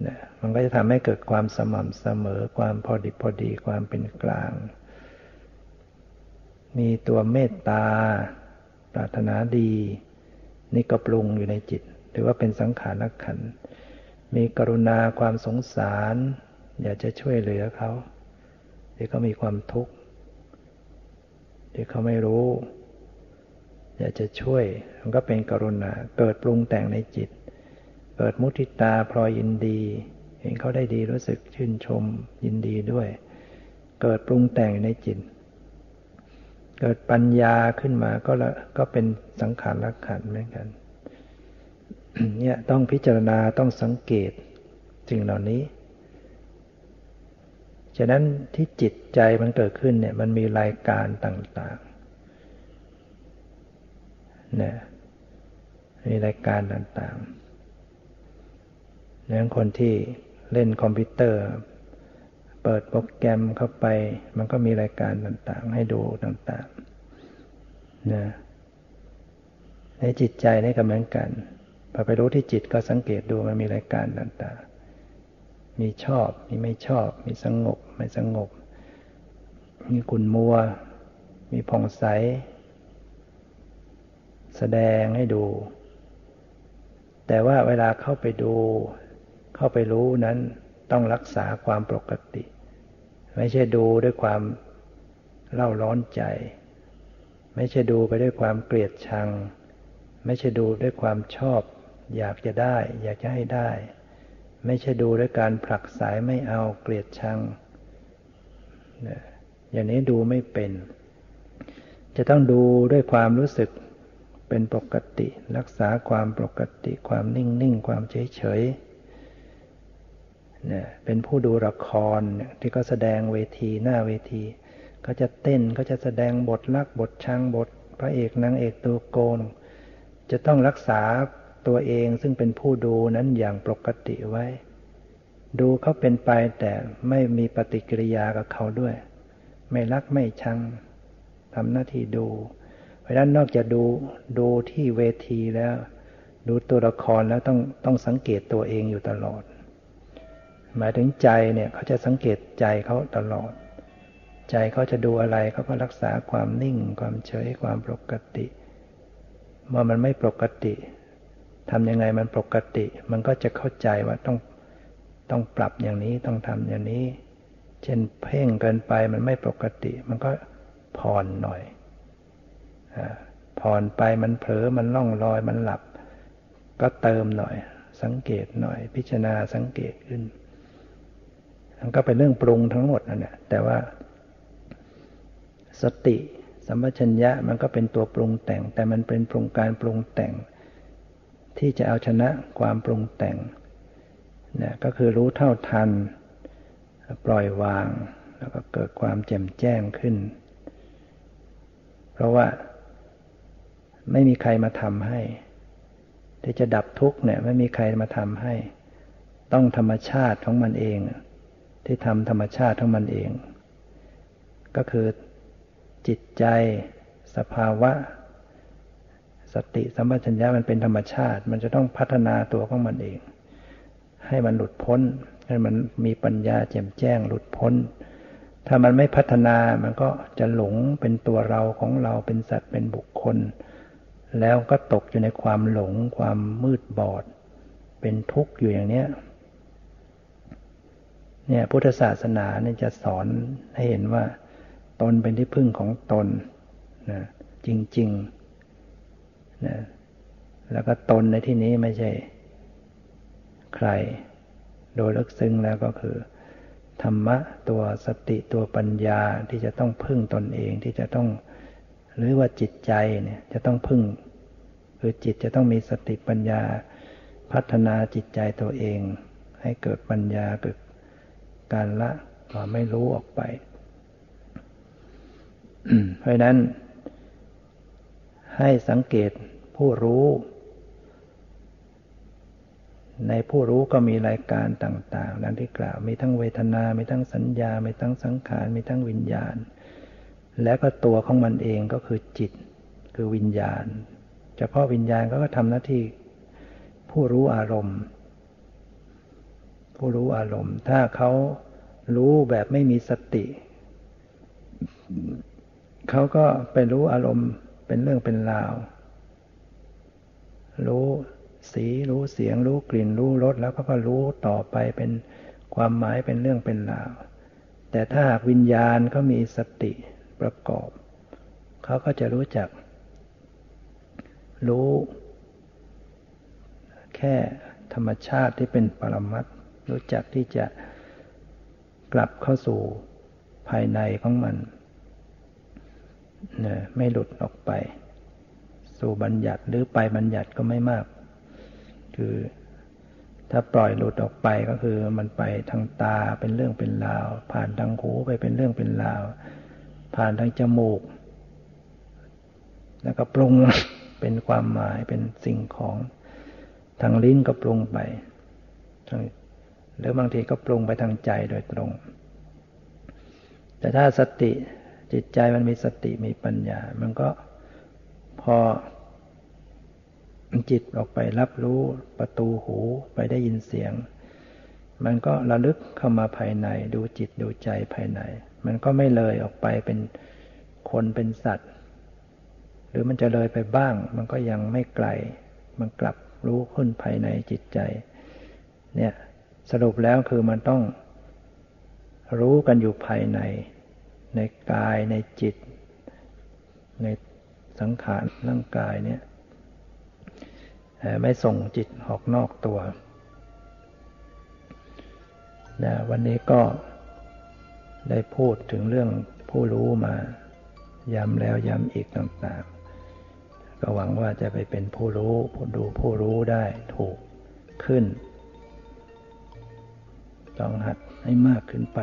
นะมันก็จะทำให้เกิดความสม่ำเสมอความพอดีพอดีความเป็นกลาง มีตัวเมตตา ปรารถนาดี นี่ก็ปรุงอยู่ในจิต หรือว่าเป็นสังขารนักขัน มีกรุณาความสงสาร อยากจะช่วยเหลือเขาที่เขามีความทุกข์ที่เขาไม่รู้ อยากจะช่วย มันก็เป็นกรุณา เกิดปรุงแต่งในจิต เกิดมุทิตาพลอยยินดี เห็นเขาได้ดีรู้สึกชื่นชมยินดีด้วย เกิดปรุงแต่งในจิต เกิดปัญญาขึ้นมาก็ละก็เป็นสังขารลักขันเหมือนกัน เนี่ยต้องพิจารณาต้องสังเกตสิ่งเหล่านี้ ฉะนั้นที่จิตใจมันเกิดขึ้นเนี่ยมันมีรายการต่างๆเนี่ยมีรายการต่างๆดังนั้นคนที่เล่นคอมพิวเตอร์ เปิดโปรแกรมเข้าไป มันก็มีรายการต่างๆ ให้ดูต่างๆนะในจิตใจนี่ก็เหมือนกันพอไปรู้ที่จิตก็สังเกตดูมันมีรายการต่างๆ มีชอบ มีไม่ชอบ มีสงบ ไม่สงบ มีกุนมัว มีผ่องใส แสดงให้ดู แต่ว่าเวลาเข้าไปดู เข้าไปรู้นั้น ต้องรักษาความปกติ ไม่ใช่ดูด้วยความเล่าร้อนใจ ไม่ใช่ดูไปด้วยความเกลียดชัง ไม่ใช่ดูด้วยความชอบ อยากจะได้ อยากจะให้ได้ ไม่ใช่ดูด้วยการผลักสายไม่เอาเกลียดชัง อย่างนี้ดูไม่เป็น จะต้องดูด้วยความรู้สึกเป็นปกติ รักษาความปกติ ความนิ่งนิ่งความเฉยเฉย เนี่ยเป็นผู้ดูละครที่ก็แสดงเวทีหน้าเวทีเขาจะเต้นเขาจะแสดงบทรักบทชังบท พระเอกนางเอกตัวโกน จะต้องรักษาตัวเองซึ่งเป็นผู้ดูนั้นอย่างปกติไว้ ดูเขาเป็นไปแต่ไม่มีปฏิกิริยากับเขาด้วย ไม่รักไม่ชังทำหน้าที่ดู เพราะฉะนั้นนอกจากดูดูที่เวทีแล้ว ดูตัวละครแล้วต้องต้องสังเกตตัวเองอยู่ตลอด หมายถึงใจเนี่ยเขาจะสังเกตใจเขาตลอด ใจเขาจะดูอะไรเขาก็รักษาความนิ่ง ความเฉยความปกติเมื่อมันไม่ปกติทำยังไงมันปกติ มันก็จะเข้าใจว่าต้องต้องปรับอย่างนี้ต้องทำอย่างนี้ เช่นเพ่งเกินไปมันไม่ปกติ มันก็ผ่อนหน่อยผ่อนไปมันเผลอมันล่องลอยมันหลับ ก็เติมหน่อย สังเกตหน่อย พิจารณาสังเกตขึ้น มันก็เป็นเรื่องปรุงทั้งหมดนั่นแหละแต่ว่า สติสัมปชัญญะมันก็เป็นตัวปรุงแต่ง แต่มันเป็นปรุงการปรุงแต่ง ที่จะเอาชนะความปรุงแต่งนะก็คือรู้เท่าทัน ปล่อยวาง แล้วก็เกิดความแจ่มแจ้งขึ้น เพราะว่า ไม่มีใครมาทำให้ ที่จะดับทุกข์เนี่ย ไม่มีใครมาทำให้ ต้องธรรมชาติของมันเอง ที่ทำธรรมชาติของมันเอง ก็คือจิตใจ สภาวะ สติสัมปชัญญะมันเป็นธรรมชาติ มันจะต้องพัฒนาตัวของมันเอง ให้มันหลุดพ้น ให้มันมีปัญญาแจ่มแจ้งหลุดพ้น ถ้ามันไม่พัฒนามันก็จะหลงเป็นตัวเราของเราเป็นสัตว์เป็นบุคคล แล้วก็ตกอยู่ในความหลงความมืดบอด เป็นทุกข์อยู่อย่างเนี้ย เนี่ยพุทธศาสนาเนี่ยจะสอนให้เห็นว่า ตนเป็นที่พึ่งของตนนะจริงๆนะแล้วก็ตนในที่นี้ไม่ใช่ ใคร โดยลึกซึ้งแล้วก็คือ ธรรมะตัวสติตัวปัญญาที่จะต้องพึ่งตนเองที่จะต้อง หรือว่าจิตใจเนี่ยจะต้องพึ่ง คือจิตจะต้องมีสติปัญญา พัฒนาจิตใจตัวเอง ให้เกิดปัญญาเกิด การละความไม่รู้ออกไป เพราะนั้น ให้สังเกตผู้รู้ ในผู้รู้ก็มีรายการต่างๆดังที่กล่าว มีทั้งเวทนา มีทั้งสัญญา มีทั้งสังขาร มีทั้งวิญญาณ และก็ตัวของมันเองก็คือจิต คือวิญญาณ เฉพาะวิญญาณก็ทำหน้าที่ผู้รู้อารมณ์ ผู้รู้อารมณ์ ถ้าเขารู้แบบไม่มีสติ เขาก็ไปรู้อารมณ์เป็นเรื่องเป็นราว รู้สีรู้เสียง รู้กลิ่นรู้รสแล้วก็ก็รู้ต่อไปเป็นความหมายเป็นเรื่องเป็นราว แต่ถ้าหากวิญญาณเขามีสติประกอบ เขาก็จะรู้จัก รู้ แค่ธรรมชาติที่เป็นปรมัต รู้จักที่จะกลับเข้าสู่ภายในของมันนไม่หลุดออกไป สู่บัญญัติหรือไปบัญญัติก็ไม่มาก คือถ้าปล่อยหลุดออกไปก็คือมันไปทางตาเป็นเรื่องเป็นราว ผ่านทางหูไปเป็นเรื่องเป็นราว ผ่านทางจมูก แล้วก็ปรุงเป็นความหมายเป็นสิ่งของ ทางลิ้นก็ปรุงไป หรือบางทีก็ปรุงไปทางใจโดยตรง แต่ถ้าสติจิตใจมันมีสติมีปัญญา มันก็พอจิตออกไปรับรู้ประตูหูไปได้ยินเสียง มันก็ระลึกเข้ามาภายใน ดูจิตดูใจภายใน มันก็ไม่เลยออกไปเป็นคนเป็นสัตว์ หรือมันจะเลยไปบ้าง มันก็ยังไม่ไกล มันกลับรู้ขึ้นภายในจิตใจ เนี่ย สรุปแล้วคือมันต้องรู้กันอยู่ภายใน ในกายในจิต ในสังขารร่างกายเนี่ยไม่ส่งจิตออกนอกตัวนะวันนี้ก็ได้พูดถึงเรื่องผู้รู้มาย้ำแล้วย้ำอีกต่างๆ ก็หวังว่าจะไปเป็นผู้รู้ ผู้ดูผู้รู้ได้ถูกขึ้น ต้องหัดให้มากขึ้นไป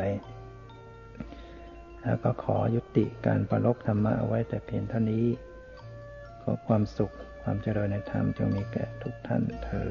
แล้วก็ขอยุติการประลบธรรมะเอาไว้แต่เพียงเท่านี้ ขอความสุขความเจริญในธรรมจงมีแก่ทุกท่านเทอ